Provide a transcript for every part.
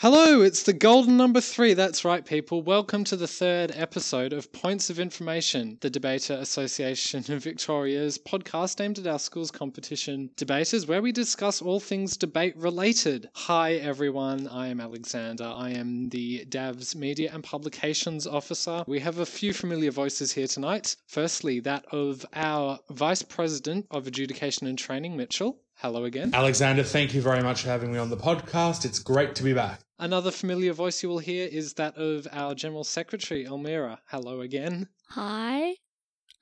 Hello, it's the golden number three. That's right, people. Welcome to the third episode of Points of Information, the Debater Association of Victoria's podcast aimed at our school's competition debaters, where we discuss all things debate related. Hi, everyone. I am Alexander. I am the DAVS Media and Publications Officer. We have a few familiar voices here tonight. Firstly, that of our Vice President of Adjudication and Training, Mitchell. Hello again. Alexander, thank you very much for having me on the podcast. It's great to be back. Another familiar voice you will hear is that of our General Secretary, Elmira. Hello again. Hi,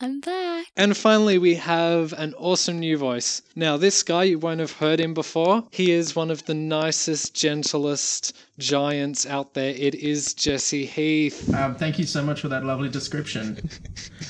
I'm back. And finally, we have an awesome new voice. Now, this guy, you won't have heard him before. He is one of the nicest, gentlest giants out there. It is Jesse Heath. Um, thank you so much for that lovely description.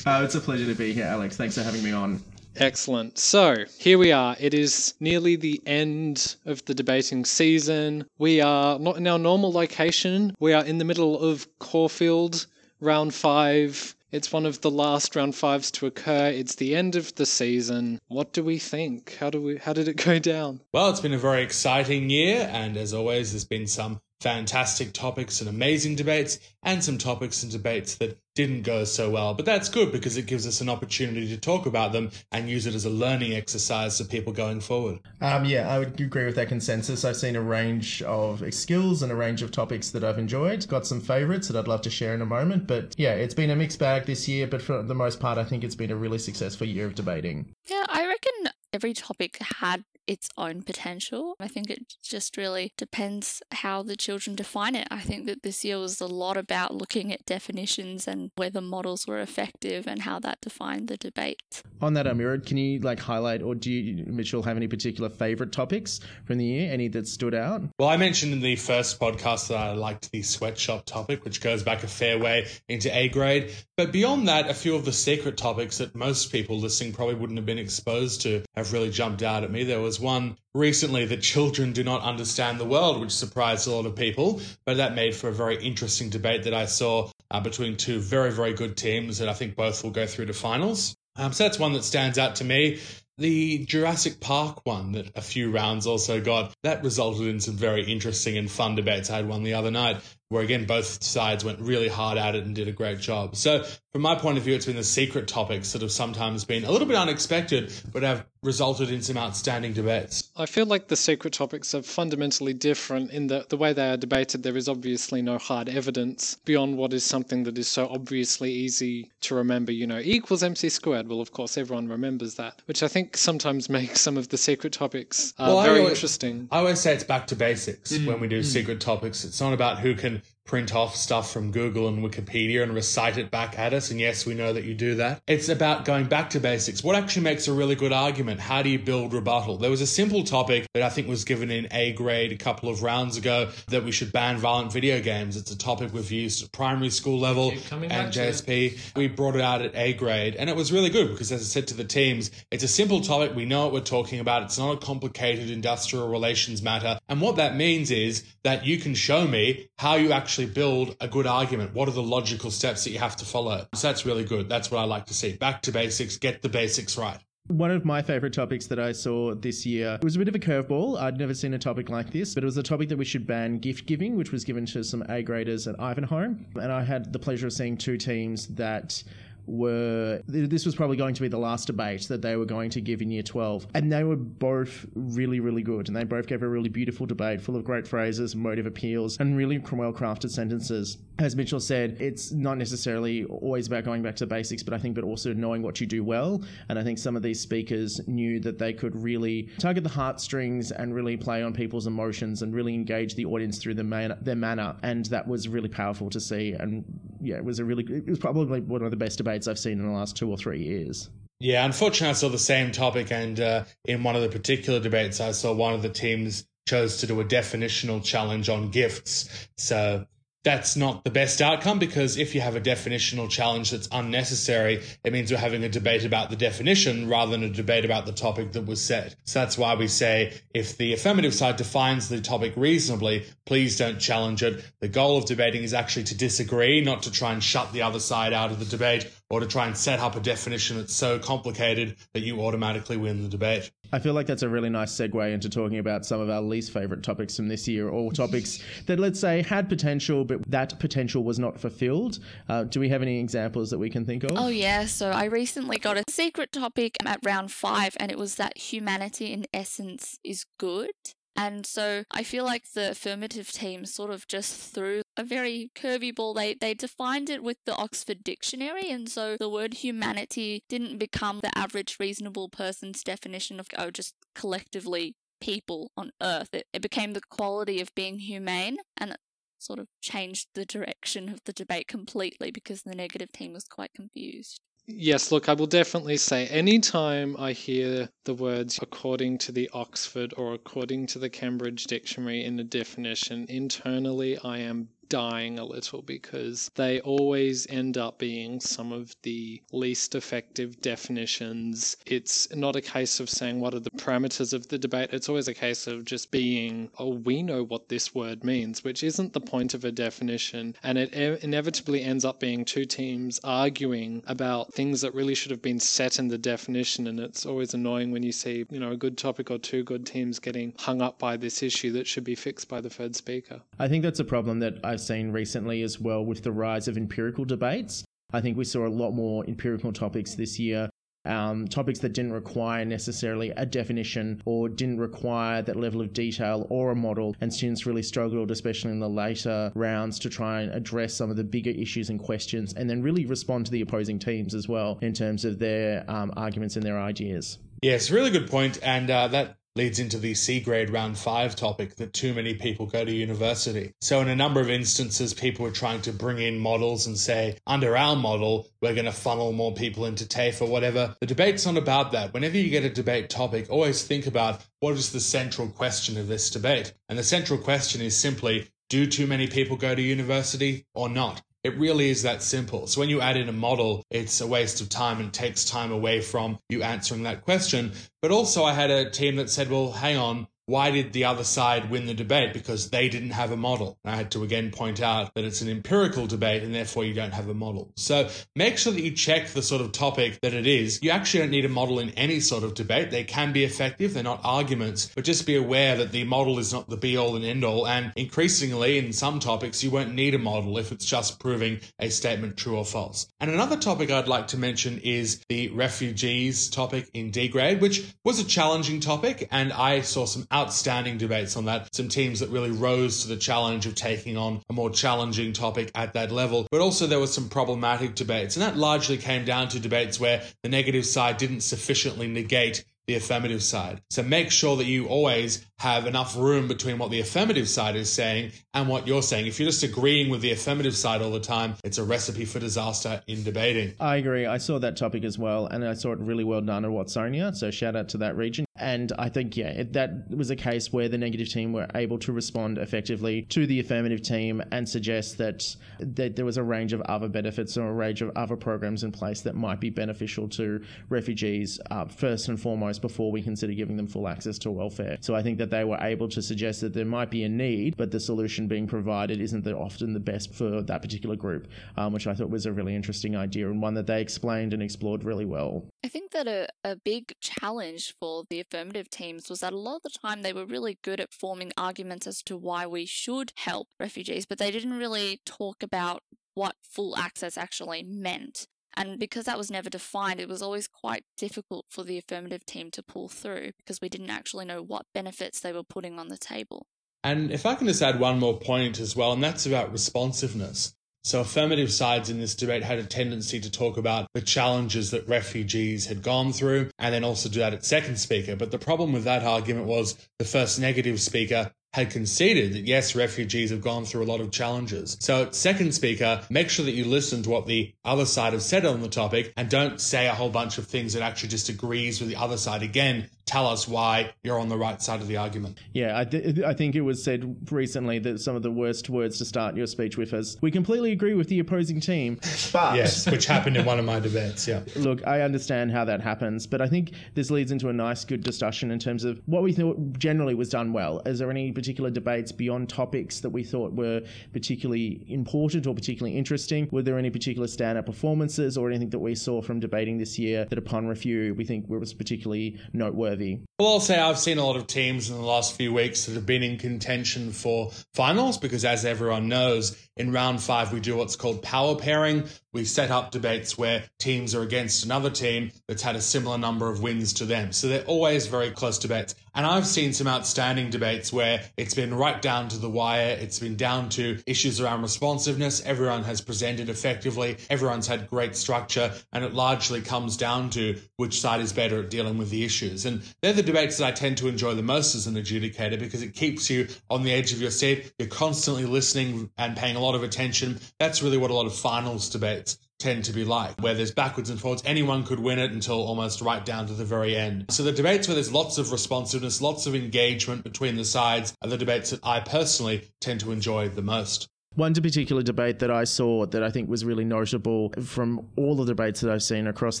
uh, it's a pleasure to be here, Alex. Thanks for having me on. Excellent. So here we are. It is nearly the end of the debating season. We are not in our normal location. We are in the middle of Caulfield, round five. It's one of the last round fives to occur. It's the end of the season. What do we think? How do we how did it go down? Well, it's been a very exciting year, and as always, there's been some fantastic topics and amazing debates, and some topics and debates that didn't go so well. But that's good because it gives us an opportunity to talk about them and use it as a learning exercise for people going forward. Um, yeah, I would agree with that consensus. I've seen a range of skills and a range of topics that I've enjoyed. Got some favorites that I'd love to share in a moment. But yeah, it's been a mixed bag this year, but for the most part, I think it's been a really successful year of debating. Yeah, I reckon every topic had its own potential. I think it just really depends how the children define it. I think that this year was a lot about looking at definitions and whether models were effective and how that defined the debate. On that, Elmira, can you like highlight or do you, Mitchell, have any particular favorite topics from the year? Any that stood out? Well, I mentioned in the first podcast that I liked the sweatshop topic, which goes back a fair way into A grade. But beyond that, a few of the secret topics that most people listening probably wouldn't have been exposed to have really jumped out at me. There was one recently that children do not understand the world, which surprised a lot of people, but that made for a very interesting debate that I saw uh, between two very, very good teams, and I think both will go through to finals. Um, so that's one that stands out to me. The Jurassic Park one that a few rounds also got, that resulted in some very interesting and fun debates. I had one the other night where again both sides went really hard at it and did a great job. So from my point of view, it's been the secret topics that have sometimes been a little bit unexpected, but have resulted in some outstanding debates. I feel like the secret topics are fundamentally different in that the way they are debated, there is obviously no hard evidence beyond what is something that is so obviously easy to remember. You know, E equals MC squared. Well, of course, everyone remembers that, which I think sometimes makes some of the secret topics uh, Well, I very always- interesting. I always say it's back to basics when we do secret topics. It's not about who can print off stuff from Google and Wikipedia and recite it back at us. And yes, we know that you do that. It's about going back to basics. What actually makes a really good argument? How do you build rebuttal? There was a simple topic that I think was given in A grade a couple of rounds ago that we should ban violent video games. It's a topic we've used at primary school level and back to it. JSP. We brought it out at A grade and it was really good because as I said to the teams, it's a simple topic. We know what we're talking about. It's not a complicated industrial relations matter. And what that means is that you can show me how you actually build a good argument. What are the logical steps that you have to follow? So that's really good. That's what I like to see. Back to basics, get the basics right. One of my favorite topics that I saw this year was a bit of a curveball. I'd never seen a topic like this, but it was a topic that we should ban gift giving, which was given to some A graders at Ivanhoe. And I had the pleasure of seeing two teams that were this was probably going to be the last debate that they were going to give in year 12 and they were both really really good. And they both gave a really beautiful debate full of great phrases motive appeals and really well crafted sentences as mitchell said it's not necessarily always about going back to basics but i think but also knowing what you do well. And i think some of these speakers knew that they could really target the heartstrings and really play on people's emotions and really engage the audience through man- their manner. And that was really powerful to see. And yeah it was a really it was probably one of the best debates i've seen in the last two or three years. Yeah, unfortunately, I saw the same topic, and uh, in one of the particular debates, I saw one of the teams chose to do a definitional challenge on gifts. So that's not the best outcome because if you have a definitional challenge that's unnecessary, it means we're having a debate about the definition rather than a debate about the topic that was said. So that's why we say if the affirmative side defines the topic reasonably, please don't challenge it. The goal of debating is actually to disagree, not to try and shut the other side out of the debate or to try and set up a definition that's so complicated that you automatically win the debate. I feel like that's a really nice segue into talking about some of our least favourite topics from this year, or topics that, let's say, had potential, but that potential was not fulfilled. Uh, do we have any examples that we can think of? Oh, yeah. So I recently got a secret topic at round five, and it was that humanity in essence is good. And so I feel like the affirmative team sort of just threw a very curvy ball. They they defined it with the Oxford Dictionary, and so the word humanity didn't become the average reasonable person's definition of oh just collectively people on earth. It, it became the quality of being humane and sort of changed the direction of the debate completely because the negative team was quite confused. Yes, look, I will definitely say anytime I hear the words according to the Oxford or according to the Cambridge Dictionary in a definition, internally I am dying a little because they always end up being some of the least effective definitions. It's not a case of saying what are the parameters of the debate, it's always a case of just being, oh, we know what this word means, which isn't the point of a definition. And it e- inevitably ends up being two teams arguing about things that really should have been set in the definition. And it's always annoying when you see, you know, a good topic or two good teams getting hung up by this issue that should be fixed by the third speaker. I think that's a problem that I've seen recently as well with the rise of empirical debates. I think we saw a lot more empirical topics this year. Um, topics that didn't require necessarily a definition or didn't require that level of detail or a model, and students really struggled, especially in the later rounds, to try and address some of the bigger issues and questions, and then really respond to the opposing teams as well in terms of their um, arguments and their ideas. Yes, really good point, and uh, that leads into the C grade round five topic that too many people go to university. So, in a number of instances, people were trying to bring in models and say, under our model, we're going to funnel more people into TAFE or whatever. The debate's not about that. Whenever you get a debate topic, always think about what is the central question of this debate. And the central question is simply, do too many people go to university or not? It really is that simple. So when you add in a model, it's a waste of time and takes time away from you answering that question. But also, I had a team that said, well, hang on, why did the other side win the debate? Because they didn't have a model. I had to again point out that it's an empirical debate and therefore you don't have a model. So make sure that you check the sort of topic that it is. You actually don't need a model in any sort of debate. They can be effective. They're not arguments, but just be aware that the model is not the be all and end all. And increasingly in some topics, you won't need a model if it's just proving a statement true or false. And another topic I'd like to mention is the refugees topic in D grade, which was a challenging topic. And I saw some outstanding debates on that. Some teams that really rose to the challenge of taking on a more challenging topic at that level. But also there were some problematic debates. And that largely came down to debates where the negative side didn't sufficiently negate the affirmative side. So make sure that you always have enough room between what the affirmative side is saying and what you're saying. If you're just agreeing with the affirmative side all the time, it's a recipe for disaster in debating. I agree. I saw that topic as well, and I saw it really well done at Watsonia. So shout out to that region. And I think, yeah, it, that was a case where the negative team were able to respond effectively to the affirmative team and suggest that, that there was a range of other benefits or a range of other programs in place that might be beneficial to refugees, uh, first and foremost, before we consider giving them full access to welfare. So I think that they were able to suggest that there might be a need, but the solution being provided isn't the, often the best for that particular group, um, which I thought was a really interesting idea and one that they explained and explored really well. I think that a, a big challenge for the affirmative teams was that a lot of the time they were really good at forming arguments as to why we should help refugees, but they didn't really talk about what full access actually meant. And because that was never defined, it was always quite difficult for the affirmative team to pull through because we didn't actually know what benefits they were putting on the table. And if I can just add one more point as well, and that's about responsiveness. So, affirmative sides in this debate had a tendency to talk about the challenges that refugees had gone through, and then also do that at second speaker. But the problem with that argument was the first negative speaker had conceded that yes, refugees have gone through a lot of challenges. So, second speaker, make sure that you listen to what the other side have said on the topic and don't say a whole bunch of things that actually just agrees with the other side. Again, tell us why you're on the right side of the argument. Yeah, I, th- I think it was said recently that some of the worst words to start your speech with is, we completely agree with the opposing team, but. Yes, which happened in one of my debates, yeah. Look, I understand how that happens, but I think this leads into a nice, good discussion in terms of what we thought generally was done well. Is there any particular debates beyond topics that we thought were particularly important or particularly interesting? Were there any particular standout performances or anything that we saw from debating this year that upon review we think was particularly noteworthy? Well, I'll say I've seen a lot of teams in the last few weeks that have been in contention for finals because, as everyone knows, in round five, we do what's called power pairing. We set up debates where teams are against another team that's had a similar number of wins to them. So they're always very close debates. And I've seen some outstanding debates where it's been right down to the wire. It's been down to issues around responsiveness. Everyone has presented effectively. Everyone's had great structure. And it largely comes down to which side is better at dealing with the issues. And they're the debates that I tend to enjoy the most as an adjudicator because it keeps you on the edge of your seat. You're constantly listening and paying a lot of attention. That's really what a lot of finals debates tend to be like, where there's backwards and forwards. Anyone could win it until almost right down to the very end. So the debates where there's lots of responsiveness, lots of engagement between the sides are the debates that I personally tend to enjoy the most. One particular debate that I saw that I think was really notable from all the debates that I've seen across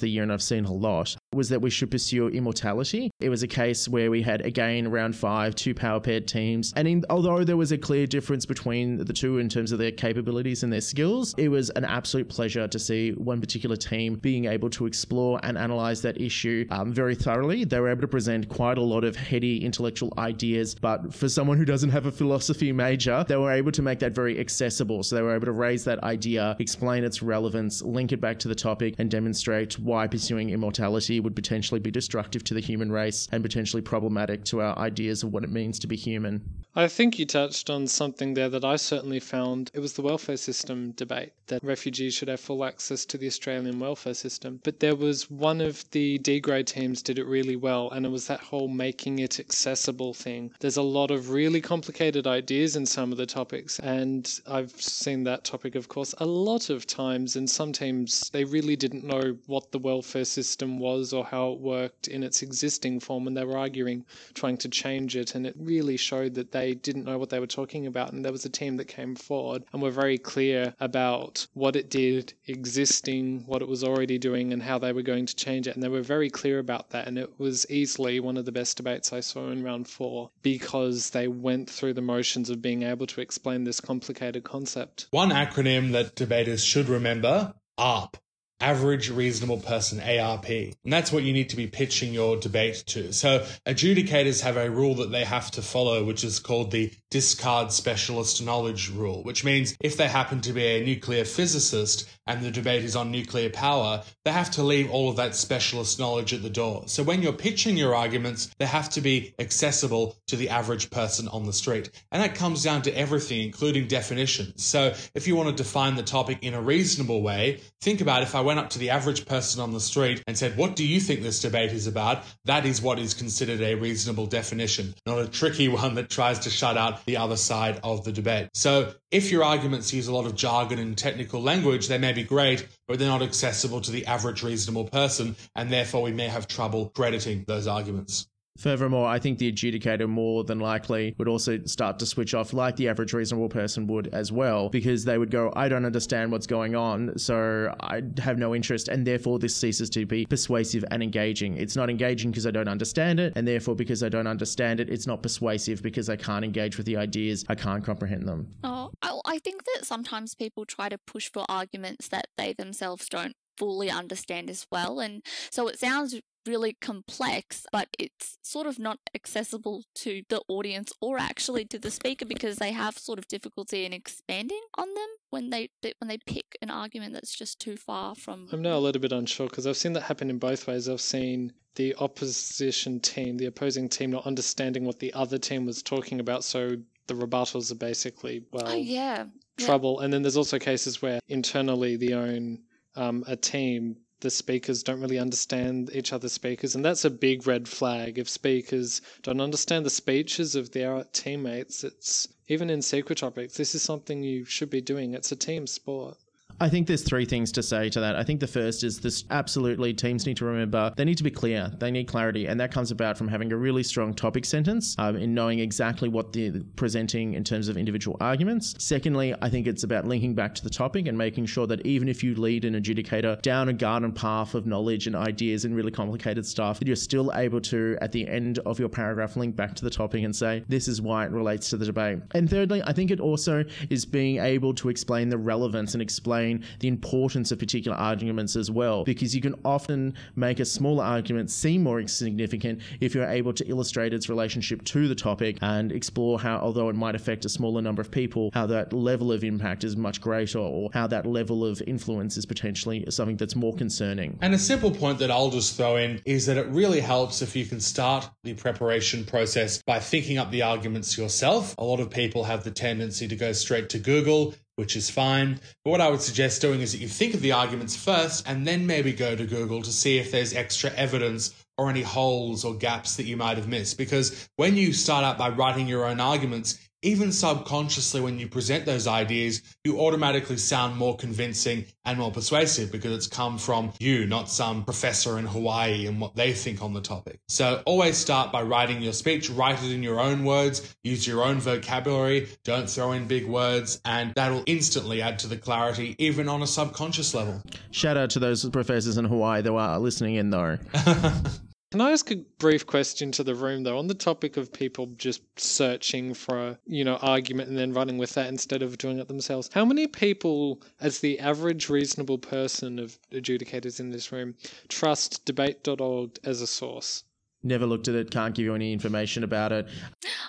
the year, and I've seen a lot, was that we should pursue immortality. It was a case where we had, again, round five, two power paired teams. And in, although there was a clear difference between the two in terms of their capabilities and their skills, it was an absolute pleasure to see one particular team being able to explore and analyze that issue um, very thoroughly. They were able to present quite a lot of heady intellectual ideas, but for someone who doesn't have a philosophy major, they were able to make that very accessible accessible. So they were able to raise that idea, explain its relevance, link it back to the topic, and demonstrate why pursuing immortality would potentially be destructive to the human race and potentially problematic to our ideas of what it means to be human. I think you touched on something there that I certainly found. It was the welfare system debate that refugees should have full access to the Australian welfare system. But there was one of the D grade teams did it really well, and it was that whole making it accessible thing. There's a lot of really complicated ideas in some of the topics, and I've seen that topic, of course, a lot of times. And some teams, they really didn't know what the welfare system was or how it worked in its existing form, and they were arguing, trying to change it. And it really showed that they they didn't know what they were talking about. And there was a team that came forward and were very clear about what it did, existing, what it was already doing, and how they were going to change it. And they were very clear about that. And it was easily one of the best debates I saw in round four because they went through the motions of being able to explain this complicated concept. One acronym that debaters should remember ARP average reasonable person ARP. And that's what you need to be pitching your debate to. So adjudicators have a rule that they have to follow, which is called the discard specialist knowledge rule, which means if they happen to be a nuclear physicist and the debate is on nuclear power, they have to leave all of that specialist knowledge at the door. So when you're pitching your arguments, they have to be accessible to the average person on the street. And that comes down to everything, including definitions. So if you want to define the topic in a reasonable way, think about if I went up to the average person on the street and said, What do you think this debate is about? That is what is considered a reasonable definition, not a tricky one that tries to shut out the other side of the debate. So if your arguments use a lot of jargon and technical language, they may be great, but they're not accessible to the average reasonable person, and therefore we may have trouble crediting those arguments. Furthermore, I think the adjudicator more than likely would also start to switch off, like the average reasonable person would as well, because they would go, I don't understand what's going on, so I have no interest, and therefore this ceases to be persuasive and engaging. It's not engaging because I don't understand it, and therefore because I don't understand it, it's not persuasive because I can't engage with the ideas, I can't comprehend them. Oh, I think that sometimes people try to push for arguments that they themselves don't fully understand as well. And so it sounds really complex, but it's sort of not accessible to the audience or actually to the speaker because they have sort of difficulty in expanding on them when they when they pick an argument that's just too far from. I'm now a little bit unsure because I've seen that happen in both ways. I've seen the opposition team, the opposing team, not understanding what the other team was talking about, so the rebuttals are basically well, oh, yeah, trouble. Yeah. And then there's also cases where internally the own um, a team the speakers don't really understand each other's speakers, and that's a big red flag. If speakers don't understand the speeches of their teammates, it's even in secret topics. This is something you should be doing. It's a team sport. I think there's three things to say to that. I think the first is this absolutely teams need to remember they need to be clear. They need clarity. And that comes about from having a really strong topic sentence um, in knowing exactly what they're presenting in terms of individual arguments. Secondly, I think it's about linking back to the topic and making sure that even if you lead an adjudicator down a garden path of knowledge and ideas and really complicated stuff, that you're still able to, at the end of your paragraph, link back to the topic and say, this is why it relates to the debate. And thirdly, I think it also is being able to explain the relevance and explain the importance of particular arguments as well, because you can often make a smaller argument seem more significant if you're able to illustrate its relationship to the topic and explore how, although it might affect a smaller number of people, how that level of impact is much greater or how that level of influence is potentially something that's more concerning. And a simple point that I'll just throw in is that it really helps if you can start the preparation process by thinking up the arguments yourself. A lot of people have the tendency to go straight to Google which is fine. But what I would suggest doing is that you think of the arguments first and then maybe go to Google to see if there's extra evidence or any holes or gaps that you might have missed. Because when you start out by writing your own arguments, even subconsciously, when you present those ideas, you automatically sound more convincing and more persuasive because it's come from you, not some professor in Hawaii and what they think on the topic. So always start by writing your speech, write it in your own words, use your own vocabulary, don't throw in big words, and that'll instantly add to the clarity, even on a subconscious level. Shout out to those professors in Hawaii that are listening in, though. Can I ask a brief question to the room though, on the topic of people just searching for a you know argument and then running with that instead of doing it themselves? How many people, as the average reasonable person of adjudicators in this room, trust debate.org as a source? Never looked at it. Can't give you any information about it.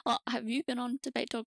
Well, have you been on debate.org?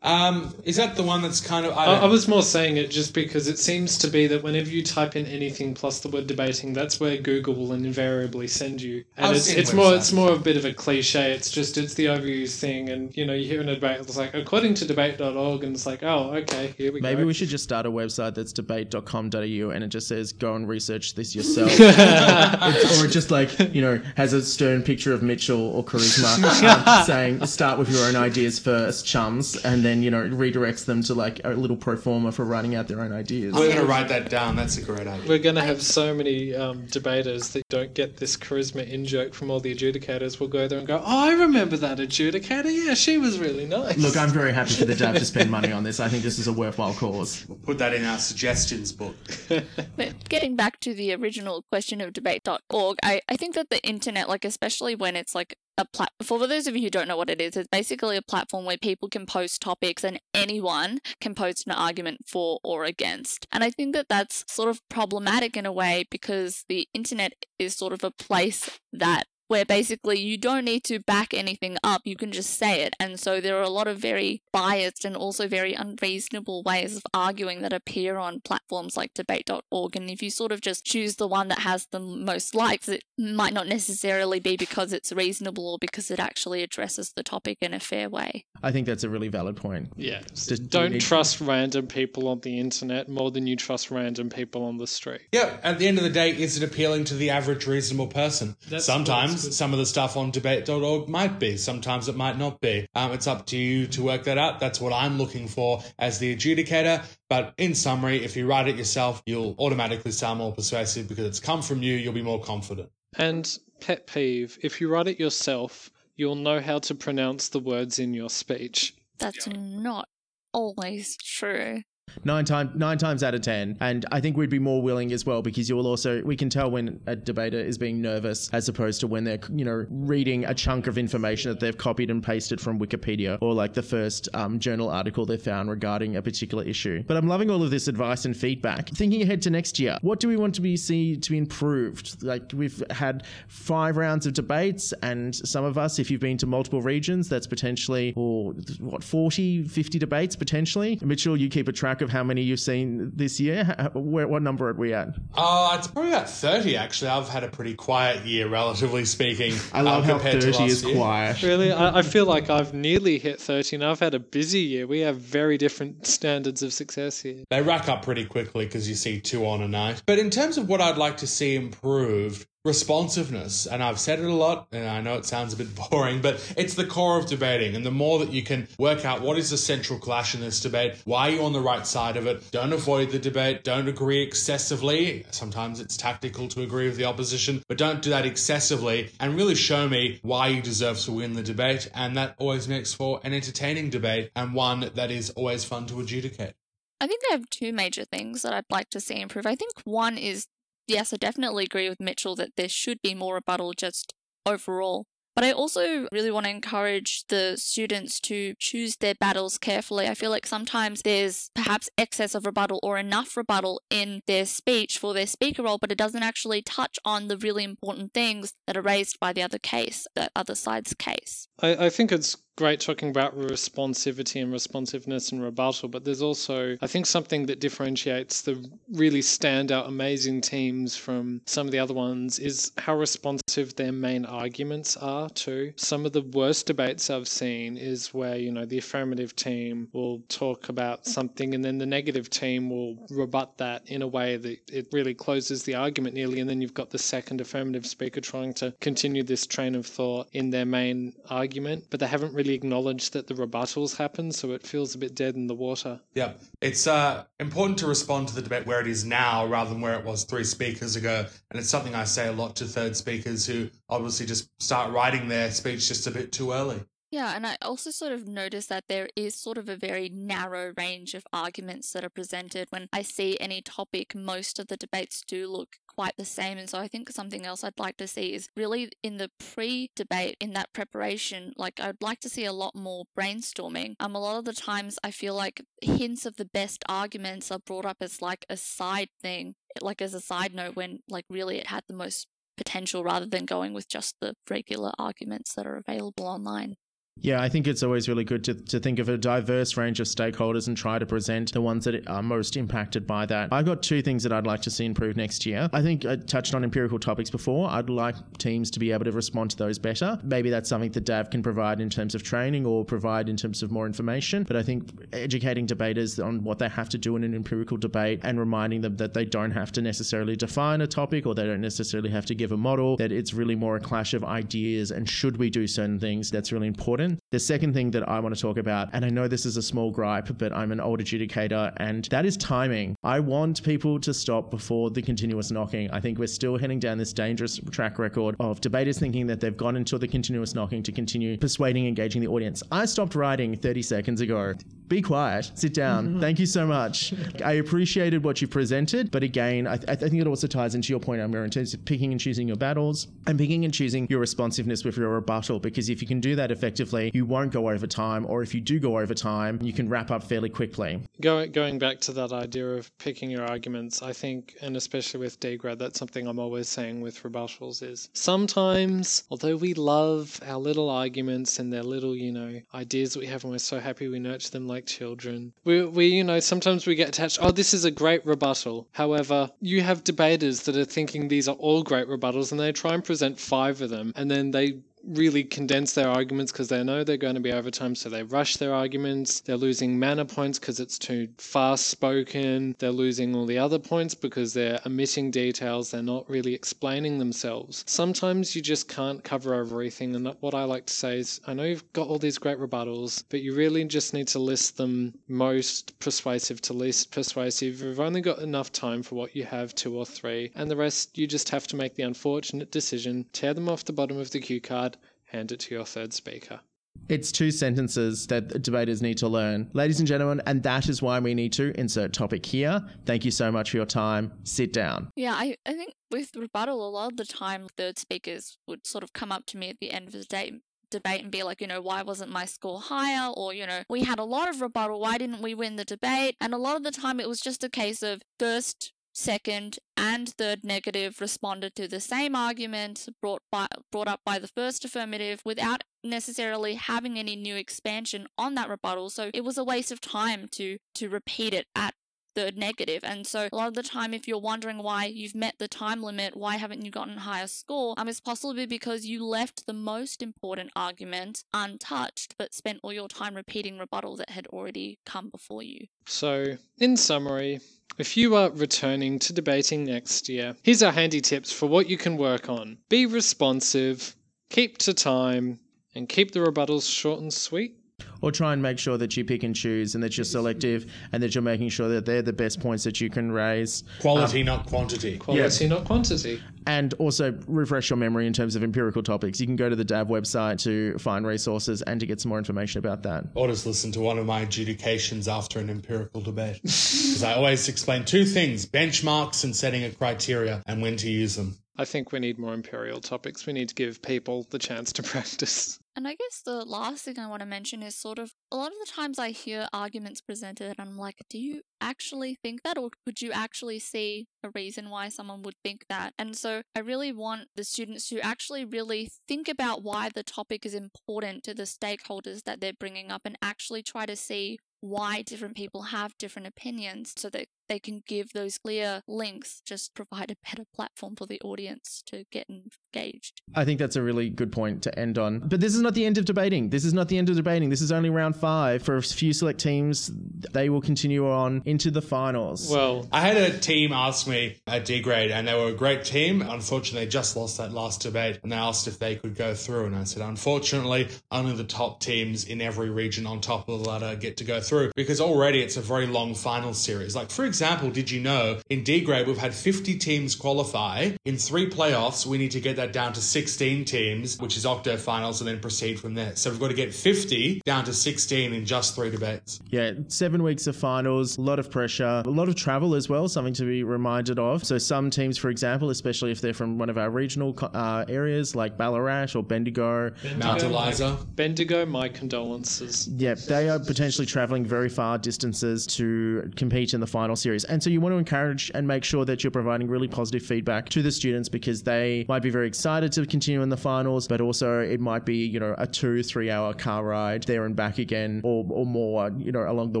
Um, is that the one that's kind of? I, I, I was more saying it just because it seems to be that whenever you type in anything plus the word debating, that's where Google will invariably send you. And it's, it's more websites. it's more a bit of a cliche. It's just it's the overused thing, and you know you hear in a debate it's like according to debate.org, and it's like oh okay here we Maybe go. Maybe we should just start a website that's debate.com.au and it just says go and research this yourself. Or it just like, you know, has a stern picture of Mitchell or Charisma um, saying start with your own ideas first, chums, and then, you know, redirects them to like a little pro forma for writing out their own ideas. We're going to write that down. That's a great idea. We're going to have so many um, debaters that don't get this charisma in joke from all the adjudicators. We'll go there and go, oh, I remember that adjudicator. Yeah, she was really nice. Look, I'm very happy for the DAV to spend money on this. I think this is a worthwhile cause. We'll put that in our suggestions book. But getting back to the original question of debate.org, I, I think that the internet, like especially when it's like a plat for those of you who don't know what it is, it's basically a platform where people can post topics and anyone can post an argument for or against. And I think that that's sort of problematic in a way because the internet is sort of a place that where basically you don't need to back anything up, you can just say it. And so there are a lot of very biased and also very unreasonable ways of arguing that appear on platforms like debate.org. And if you sort of just choose the one that has the most likes, it might not necessarily be because it's reasonable or because it actually addresses the topic in a fair way. I think that's a really valid point. Yeah. Just- don't do you- trust random people on the internet more than you trust random people on the street. Yeah, at the end of the day, is it appealing to the average reasonable person? That's- Sometimes that's some of the stuff on debate.org might be, sometimes it might not be. Um, it's up to you to work that out. That's what I'm looking for as the adjudicator. But in summary, if you write it yourself, you'll automatically sound more persuasive because it's come from you, you'll be more confident. And pet peeve, if you write it yourself, you'll know how to pronounce the words in your speech. That's not always true. Nine times, nine times out of ten, and I think we'd be more willing as well because you will also we can tell when a debater is being nervous as opposed to when they're you know reading a chunk of information that they've copied and pasted from Wikipedia or like the first um, journal article they found regarding a particular issue. But I'm loving all of this advice and feedback. Thinking ahead to next year, what do we want to be see to be improved? Like we've had five rounds of debates, and some of us, if you've been to multiple regions, that's potentially or what 40, 50 debates potentially. Mitchell, you keep a track of how many you've seen this year. How- Where, what number are we at? Uh, it's probably about 30 actually. I've had a pretty quiet year, relatively speaking. I love uh, how compared to 30 last is year. quiet. Really, I, I feel like I've nearly hit 30 and I've had a busy year. We have very different standards of success here. They rack up pretty quickly because you see two on a night. But in terms of what I'd like to see improved, responsiveness. And I've said it a lot, and I know it sounds a bit boring, but it's the core of debating. And the more that you can work out what is the central clash in this debate, why are you on the right side of it, don't avoid the debate, don't agree excessively. Sometimes it's tactical to agree with the opposition, but don't do that excessively and really show me why you deserve to win the debate. And that always makes for an entertaining debate and one that is always fun to adjudicate. I think I have two major things that I'd like to see improve. I think one is yes, I definitely agree with Mitchell that there should be more rebuttal just overall. But I also really want to encourage the students to choose their battles carefully. I feel like sometimes there's perhaps excess of rebuttal or enough rebuttal in their speech for their speaker role, but it doesn't actually touch on the really important things that are raised by the other case, the other side's case. I, I think it's great talking about responsivity and responsiveness and rebuttal, but there's also, I think, something that differentiates the really standout, amazing teams from some of the other ones is how responsive their main arguments are, too. Some of the worst debates I've seen is where, you know, the affirmative team will talk about something and then the negative team will rebut that in a way that it really closes the argument nearly, and then you've got the second affirmative speaker trying to continue this train of thought in their main argument, but they haven't really acknowledge that the rebuttals happen, so it feels a bit dead in the water. Yeah, it's uh, important to respond to the debate where it is now rather than where it was three speakers ago. And it's something I say a lot to third speakers who obviously just start writing their speech just a bit too early. Yeah, and I also sort of notice that there is sort of a very narrow range of arguments that are presented. When I see any topic, most of the debates do look quite the same. And so I think something else I'd like to see is really in the pre debate, in that preparation, like I'd like to see a lot more brainstorming. Um, a lot of the times I feel like hints of the best arguments are brought up as like a side thing, like as a side note, when like really it had the most potential rather than going with just the regular arguments that are available online. Yeah, I think it's always really good to, to think of a diverse range of stakeholders and try to present the ones that are most impacted by that. I've got two things that I'd like to see improve next year. I think I touched on empirical topics before. I'd like teams to be able to respond to those better. Maybe that's something that DAV can provide in terms of training or provide in terms of more information. But I think educating debaters on what they have to do in an empirical debate and reminding them that they don't have to necessarily define a topic or they don't necessarily have to give a model, that it's really more a clash of ideas and should we do certain things, that's really important. The second thing that I want to talk about, and I know this is a small gripe, but I'm an old adjudicator, and that is timing. I want people to stop before the continuous knocking. I think we're still heading down this dangerous track record of debaters thinking that they've gone into the continuous knocking to continue persuading, engaging the audience. I stopped writing 30 seconds ago. Be quiet, sit down. Thank you so much. I appreciated what you presented, but again, I, th- I think it also ties into your point, Amir, in terms of picking and choosing your battles and picking and choosing your responsiveness with your rebuttal, because if you can do that effectively, you won't go over time, or if you do go over time, you can wrap up fairly quickly. Go, going back to that idea of picking your arguments, I think, and especially with D grade, that's something I'm always saying with rebuttals is sometimes, although we love our little arguments and their little, you know, ideas that we have, and we're so happy we nurture them like children, we, we, you know, sometimes we get attached, oh, this is a great rebuttal. However, you have debaters that are thinking these are all great rebuttals and they try and present five of them and then they really condense their arguments because they know they're going to be over time, so they rush their arguments. They're losing manner points because it's too fast spoken. They're losing all the other points because they're omitting details. They're not really explaining themselves. Sometimes you just can't cover everything, and what I like to say is I know you've got all these great rebuttals, but you really just need to list them most persuasive to least persuasive. You've only got enough time for what you have, two or three, and the rest you just have to make the unfortunate decision, tear them off the bottom of the cue card hand it to your third speaker. It's two sentences that debaters need to learn. Ladies and gentlemen, and that is why we need to insert topic here. Thank you so much for your time. Sit down. Yeah, I, I think with rebuttal, a lot of the time, third speakers would sort of come up to me at the end of the day debate and be like, you know, why wasn't my score higher? Or, you know, we had a lot of rebuttal. Why didn't we win the debate? And a lot of the time it was just a case of first second, and third negative responded to the same argument brought by brought up by the first affirmative without necessarily having any new expansion on that rebuttal. So it was a waste of time to to repeat it at third negative. And so a lot of the time, if you're wondering why you've met the time limit, why haven't you gotten a higher score? Um, it's possibly because you left the most important argument untouched, but spent all your time repeating rebuttal that had already come before you. So, in summary, If you are returning to debating next year, here's our handy tips for what you can work on. Be responsive, keep to time, and keep the rebuttals short and sweet. Or try and make sure that you pick and choose and that you're selective and that you're making sure that they're the best points that you can raise. Quality, um, not quantity. Quality, not quantity. And also refresh your memory in terms of empirical topics. You can go to the DAV website to find resources and to get some more information about that. Or just listen to one of my adjudications after an empirical debate. Because I always explain two things benchmarks and setting a criteria and when to use them. I think we need more empirical topics. We need to give people the chance to practice. And I guess the last thing I want to mention is sort of a lot of the times I hear arguments presented and I'm like, do you actually think that? Or could you actually see a reason why someone would think that? And so I really want the students to actually really think about why the topic is important to the stakeholders that they're bringing up and actually try to see why different people have different opinions so that they can give those clear links, just provide a better platform for the audience to get engaged. I think that's a really good point to end on. But this is not the end of debating. This is not the end of debating. This is only round five. For a few select teams, they will continue on into the finals. Well, I had a team ask me at D grade, and they were a great team. Unfortunately, they just lost that last debate, and they asked if they could go through. And I said, unfortunately, only the top teams in every region on top of the ladder get to go through because already it's a very long final series. Like, for example, did you know in D grade we've had 50 teams qualify? In three playoffs, we need to get that down to 16 teams, which is octo finals, and then proceed from there. So we've got to get 50 down to 16 in just three debates. Yeah, seven weeks of finals, a lot of pressure, a lot of travel as well, something to be reminded of. So, some teams, for example, especially if they're from one of our regional uh, areas like Ballarat or Bendigo, Mount Eliza. Bendigo, my condolences. yeah, they are potentially traveling very far distances to compete in the final series. And so, you want to encourage and make sure that you're providing really positive feedback to the students because they might be very excited to continue in the finals, but also it might be, you know, a two, three hour car ride there and back again or, or more, you know, along the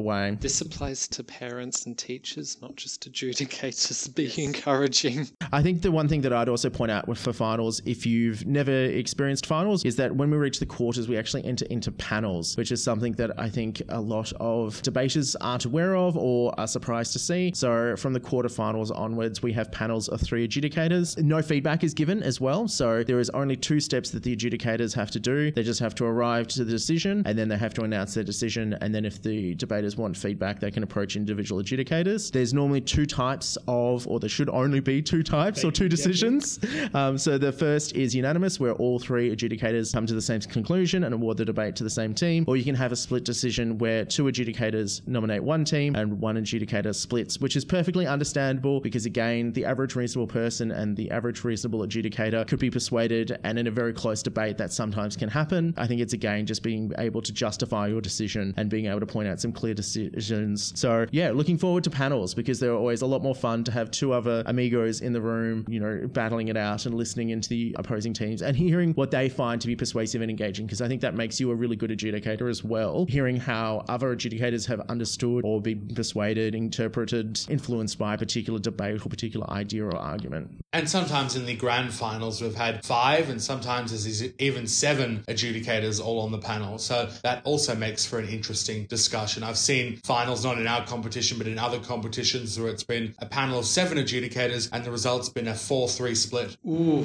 way. This applies to parents and teachers, not just adjudicators. Be encouraging. I think the one thing that I'd also point out with- for finals, if you've never experienced finals, is that when we reach the quarters, we actually enter into panels, which is something that I think a lot of debaters aren't aware of or are surprised to see. So from the quarterfinals onwards, we have panels of three adjudicators. No feedback is given as well. So there is only two steps that the adjudicators have to do. They just have to arrive to the decision and then they have to announce their decision. And then if the debaters want feedback, they can approach individual adjudicators. There's normally two types of, or there should only be two types or two decisions. Um, so the first is unanimous, where all three adjudicators come to the same conclusion and award the debate to the same team. Or you can have a split decision where two adjudicators nominate one team and one adjudicator splits, which is perfectly understandable because, again, the average reasonable person and the average reasonable adjudicator could be persuaded, and in a very close debate, that sometimes can happen. I think it's again just being able to justify your decision and being able to point out some clear decisions. So, yeah, looking forward to panels because they're always a lot more fun to have two other amigos in the room, you know, battling it out and listening into the opposing teams and hearing what they find to be persuasive and engaging because I think that makes you a really good adjudicator as well. Hearing how other adjudicators have understood or been persuaded, interpreted, influenced by a particular debate or particular idea or argument. And sometimes in the grand finals, we've had five, and sometimes there's even seven adjudicators all on the panel. So that also makes for an interesting discussion. I've seen finals not in our competition, but in other competitions where it's been a panel of seven adjudicators, and the result's been a 4 3 split. Ooh.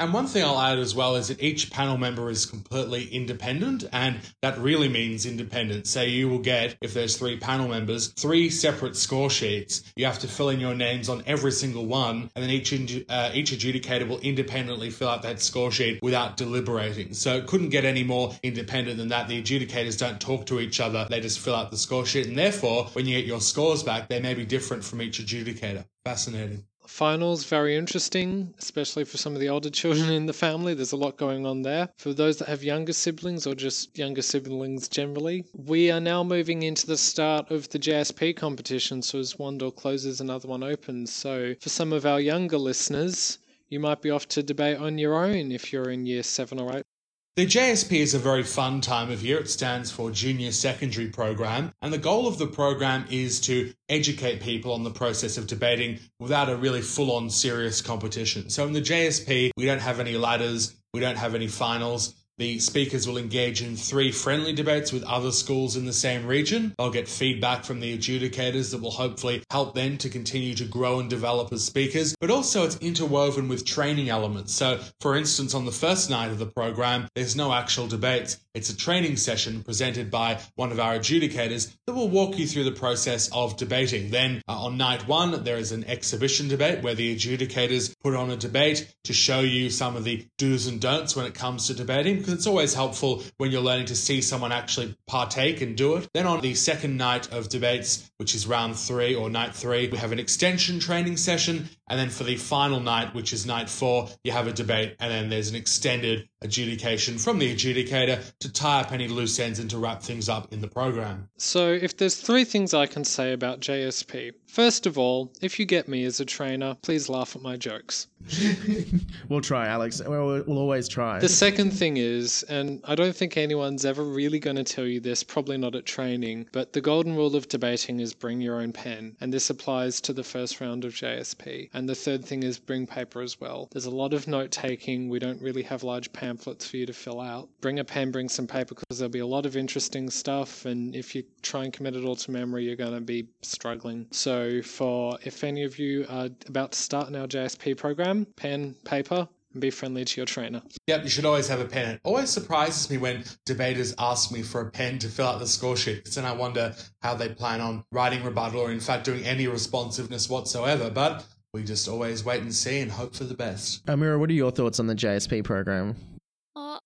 And one thing I'll add as well is that each panel member is completely independent, and that really means independent. So you will get, if there's three panel members, three separate score sheets. You have to fill in your names on every single one, and then each uh, each adjudicator will independently fill out that score sheet without deliberating. So it couldn't get any more independent than that. The adjudicators don't talk to each other; they just fill out the score sheet, and therefore, when you get your scores back, they may be different from each adjudicator. Fascinating. Finals, very interesting, especially for some of the older children in the family. There's a lot going on there. For those that have younger siblings or just younger siblings generally, we are now moving into the start of the JSP competition. So as one door closes, another one opens. So for some of our younger listeners, you might be off to debate on your own if you're in year seven or eight. The JSP is a very fun time of year. It stands for Junior Secondary Program, and the goal of the program is to educate people on the process of debating without a really full on serious competition. So in the JSP, we don't have any ladders, we don't have any finals. The speakers will engage in three friendly debates with other schools in the same region. They'll get feedback from the adjudicators that will hopefully help them to continue to grow and develop as speakers, but also it's interwoven with training elements. So, for instance, on the first night of the program, there's no actual debates. It's a training session presented by one of our adjudicators that will walk you through the process of debating. Then uh, on night one, there is an exhibition debate where the adjudicators put on a debate to show you some of the do's and don'ts when it comes to debating because it's always helpful when you're learning to see someone actually partake and do it. Then on the second night of debates, which is round three or night three, we have an extension training session. And then for the final night, which is night four, you have a debate and then there's an extended adjudication from the adjudicator to tie up any loose ends and to wrap things up in the program. So, if there's three things I can say about JSP, first of all, if you get me as a trainer, please laugh at my jokes. we'll try, Alex. We'll, we'll always try. The second thing is, and I don't think anyone's ever really going to tell you this, probably not at training, but the golden rule of debating is bring your own pen. And this applies to the first round of JSP. And the third thing is bring paper as well. There's a lot of note taking. We don't really have large pamphlets for you to fill out. Bring a pen, bring some paper, because there'll be a lot of interesting stuff. And if you try and commit it all to memory, you're going to be struggling. So, for if any of you are about to start in our JSP program, pen, paper, and be friendly to your trainer. Yep, you should always have a pen. It always surprises me when debaters ask me for a pen to fill out the score sheet, because then I wonder how they plan on writing rebuttal or, in fact, doing any responsiveness whatsoever. But we just always wait and see and hope for the best. Elmira, what are your thoughts on the JSP program?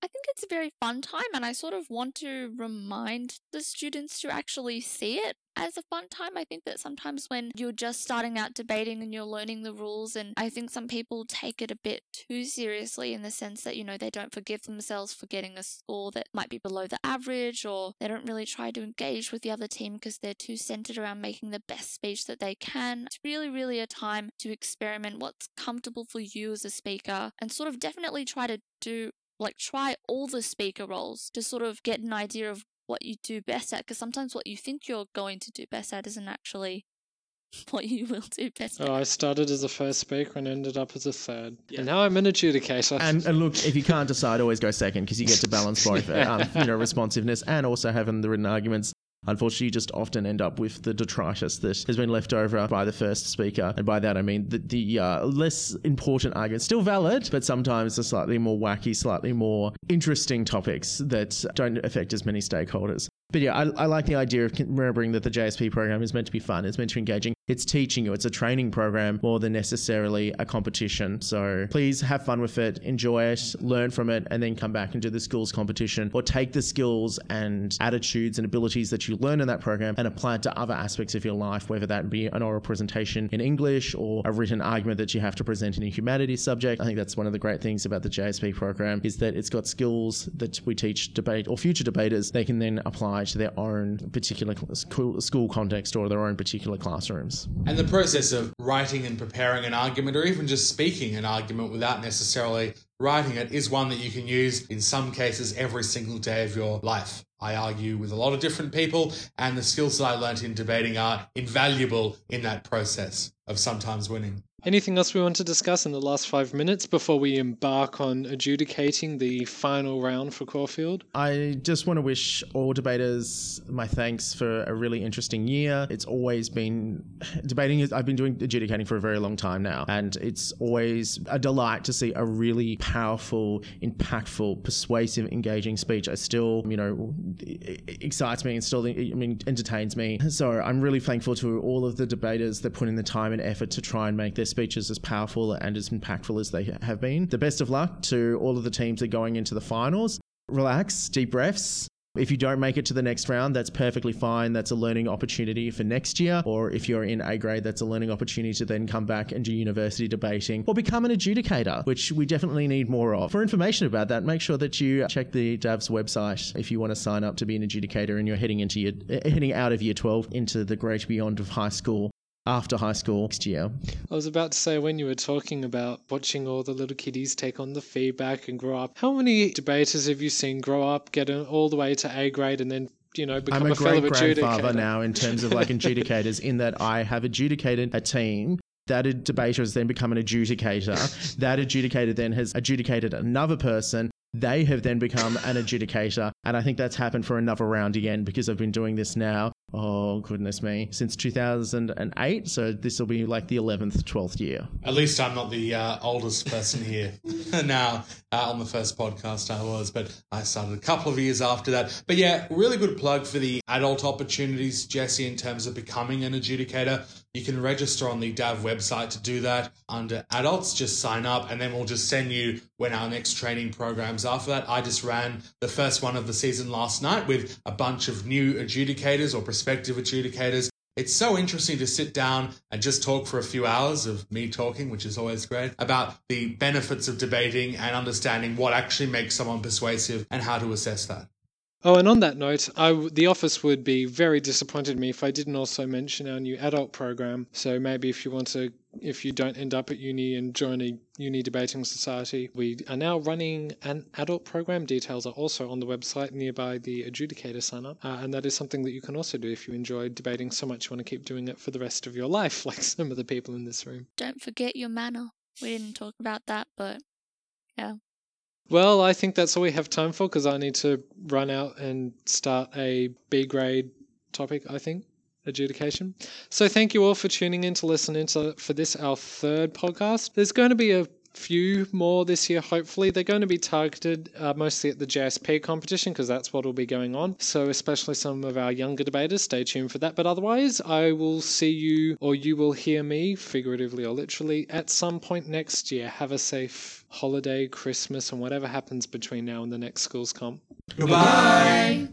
I think it's a very fun time, and I sort of want to remind the students to actually see it as a fun time. I think that sometimes when you're just starting out debating and you're learning the rules, and I think some people take it a bit too seriously in the sense that, you know, they don't forgive themselves for getting a score that might be below the average, or they don't really try to engage with the other team because they're too centered around making the best speech that they can. It's really, really a time to experiment what's comfortable for you as a speaker and sort of definitely try to do like try all the speaker roles to sort of get an idea of what you do best at because sometimes what you think you're going to do best at isn't actually what you will do best oh, at. I started as a first speaker and ended up as a third. Yeah. And now I'm an adjudicator. And, and, look, if you can't decide, always go second because you get to balance both, um, you know, responsiveness and also having the written arguments Unfortunately, you just often end up with the detritus that has been left over by the first speaker. And by that, I mean the, the uh, less important arguments, still valid, but sometimes the slightly more wacky, slightly more interesting topics that don't affect as many stakeholders. But yeah, I, I, like the idea of remembering that the JSP program is meant to be fun. It's meant to be engaging. It's teaching you. It's a training program more than necessarily a competition. So please have fun with it, enjoy it, learn from it, and then come back and do the skills competition or take the skills and attitudes and abilities that you learn in that program and apply it to other aspects of your life, whether that be an oral presentation in English or a written argument that you have to present in a humanities subject. I think that's one of the great things about the JSP program is that it's got skills that we teach debate or future debaters. They can then apply to their own particular school context or their own particular classrooms. And the process of writing and preparing an argument, or even just speaking an argument without necessarily writing it, is one that you can use in some cases every single day of your life. I argue with a lot of different people, and the skills that I learnt in debating are invaluable in that process of sometimes winning. Anything else we want to discuss in the last five minutes before we embark on adjudicating the final round for Caulfield? I just want to wish all debaters my thanks for a really interesting year. It's always been debating, is, I've been doing adjudicating for a very long time now, and it's always a delight to see a really powerful, impactful, persuasive, engaging speech. I still, you know, excites me and still, I mean, entertains me. So I'm really thankful to all of the debaters that put in the time and effort to try and make this speeches as powerful and as impactful as they have been. The best of luck to all of the teams that are going into the finals. Relax, deep breaths. If you don't make it to the next round, that's perfectly fine. That's a learning opportunity for next year. Or if you're in A grade, that's a learning opportunity to then come back and do university debating or become an adjudicator, which we definitely need more of. For information about that, make sure that you check the DAVS website if you want to sign up to be an adjudicator and you're heading into your eh, heading out of year 12 into the great beyond of high school after high school next year. I was about to say when you were talking about watching all the little kiddies take on the feedback and grow up, how many debaters have you seen grow up, get all the way to A grade, and then you know become I'm a, a great grandfather now in terms of like adjudicators, in that I have adjudicated a team that debater has then become an adjudicator. that adjudicator then has adjudicated another person they have then become an adjudicator. And I think that's happened for another round again because I've been doing this now. Oh, goodness me. Since 2008. So this will be like the 11th, 12th year. At least I'm not the uh, oldest person here now. Uh, on the first podcast I was, but I started a couple of years after that. But yeah, really good plug for the adult opportunities, Jesse, in terms of becoming an adjudicator. You can register on the DAV website to do that under adults. Just sign up, and then we'll just send you when our next training programs after that. I just ran the first one of the season last night with a bunch of new adjudicators or prospective adjudicators. It's so interesting to sit down and just talk for a few hours of me talking, which is always great, about the benefits of debating and understanding what actually makes someone persuasive and how to assess that. Oh, and on that note, the office would be very disappointed in me if I didn't also mention our new adult program. So maybe if you want to, if you don't end up at uni and join a uni debating society, we are now running an adult program. Details are also on the website nearby the adjudicator sign up, uh, and that is something that you can also do if you enjoy debating so much you want to keep doing it for the rest of your life, like some of the people in this room. Don't forget your manner. We didn't talk about that, but yeah. Well, I think that's all we have time for because I need to run out and start a B grade topic, I think, adjudication. So thank you all for tuning in to listen into for this our third podcast. There's going to be a few more this year, hopefully. They're going to be targeted uh, mostly at the JSP competition because that's what will be going on. So, especially some of our younger debaters, stay tuned for that. But otherwise, I will see you or you will hear me, figuratively or literally, at some point next year. Have a safe holiday, Christmas, and whatever happens between now and the next schools comp. Goodbye. Bye.